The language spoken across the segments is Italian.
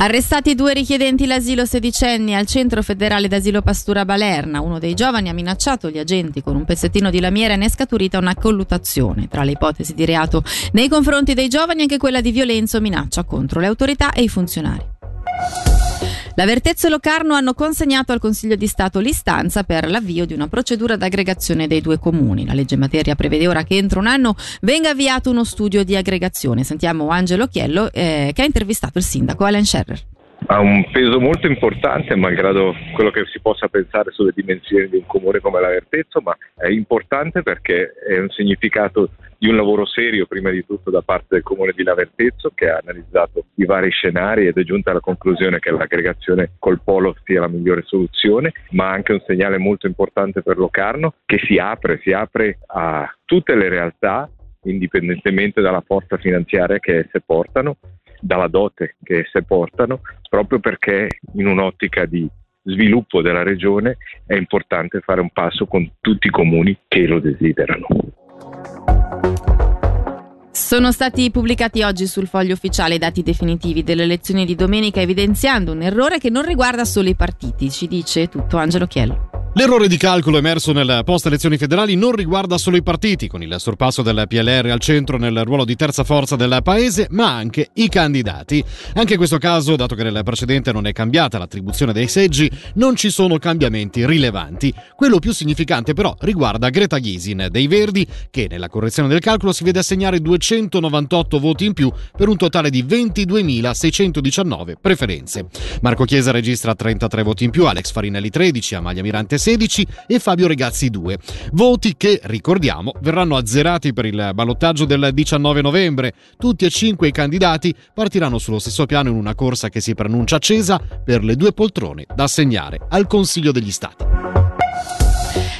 Arrestati due richiedenti l'asilo sedicenni al centro federale d'asilo Pastura Balerna. Uno dei giovani ha minacciato gli agenti con un pezzettino di lamiera e ne è scaturita una collutazione. Tra le ipotesi di reato nei confronti dei giovani anche quella di violenza o minaccia contro le autorità e i funzionari. La Vertezzo e Locarno hanno consegnato al Consiglio di Stato l'istanza per l'avvio di una procedura d'aggregazione dei due comuni. La legge in materia prevede ora che entro un anno venga avviato uno studio di aggregazione. Sentiamo Angelo Chiello eh, che ha intervistato il sindaco Alan Scherrer ha un peso molto importante, malgrado quello che si possa pensare sulle dimensioni di un comune come la Vertezzo, ma è importante perché è un significato di un lavoro serio, prima di tutto da parte del comune di Lavertezzo, che ha analizzato i vari scenari ed è giunta alla conclusione che l'aggregazione col polo sia la migliore soluzione, ma anche un segnale molto importante per Locarno che si apre, si apre a tutte le realtà indipendentemente dalla forza finanziaria che esse portano dalla dote che esse portano, proprio perché in un'ottica di sviluppo della regione è importante fare un passo con tutti i comuni che lo desiderano. Sono stati pubblicati oggi sul foglio ufficiale i dati definitivi delle elezioni di domenica evidenziando un errore che non riguarda solo i partiti, ci dice tutto Angelo Chiello. L'errore di calcolo emerso nel post elezioni federali non riguarda solo i partiti, con il sorpasso del PLR al centro nel ruolo di terza forza del paese, ma anche i candidati. Anche in questo caso, dato che nel precedente non è cambiata l'attribuzione dei seggi, non ci sono cambiamenti rilevanti. Quello più significante però riguarda Greta Gysin dei Verdi, che nella correzione del calcolo si vede assegnare 298 voti in più per un totale di 22.619 preferenze. Marco Chiesa registra 33 voti in più, Alex Farinelli 13, Amalia Mirante 6 16 e Fabio Regazzi 2. Voti che, ricordiamo, verranno azzerati per il ballottaggio del 19 novembre. Tutti e cinque i candidati partiranno sullo stesso piano in una corsa che si preannuncia accesa per le due poltrone da assegnare al Consiglio degli Stati.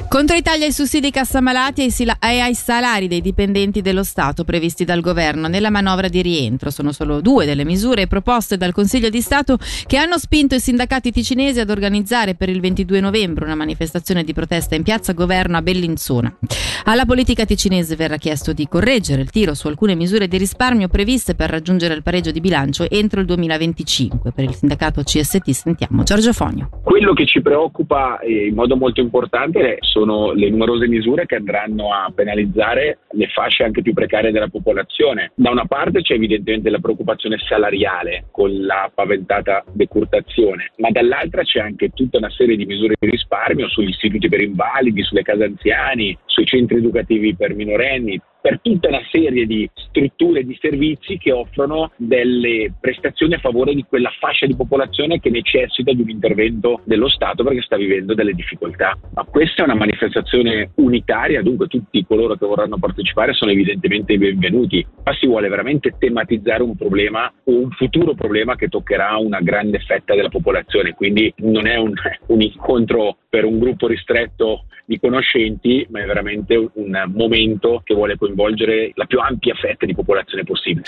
Contro Italia i sussidi cassamalati e ai salari dei dipendenti dello Stato previsti dal governo nella manovra di rientro. Sono solo due delle misure proposte dal Consiglio di Stato che hanno spinto i sindacati ticinesi ad organizzare per il 22 novembre una manifestazione di protesta in piazza Governo a Bellinzona. Alla politica ticinese verrà chiesto di correggere il tiro su alcune misure di risparmio previste per raggiungere il pareggio di bilancio entro il 2025. Per il sindacato CST sentiamo Giorgio Fogno. Quello che ci preoccupa eh, in modo molto importante sono le numerose misure che andranno a penalizzare le fasce anche più precarie della popolazione. Da una parte c'è evidentemente la preoccupazione salariale con la paventata decurtazione, ma dall'altra c'è anche tutta una serie di misure di risparmio sugli istituti per invalidi, sulle case anziani, sui centri educativi per minorenni, per tutta una serie di strutture e di servizi che offrono delle prestazioni a favore di quella fascia di popolazione che necessita di un intervento dello Stato perché sta vivendo delle difficoltà. Ma questa è una manifestazione unitaria, dunque tutti coloro che vorranno partecipare sono evidentemente benvenuti, ma si vuole veramente tematizzare un problema o un futuro problema che toccherà una grande fetta della popolazione, quindi non è un, un incontro per un gruppo ristretto di conoscenti, ma è veramente un momento che vuole coinvolgere la più ampia fetta di popolazione possibile.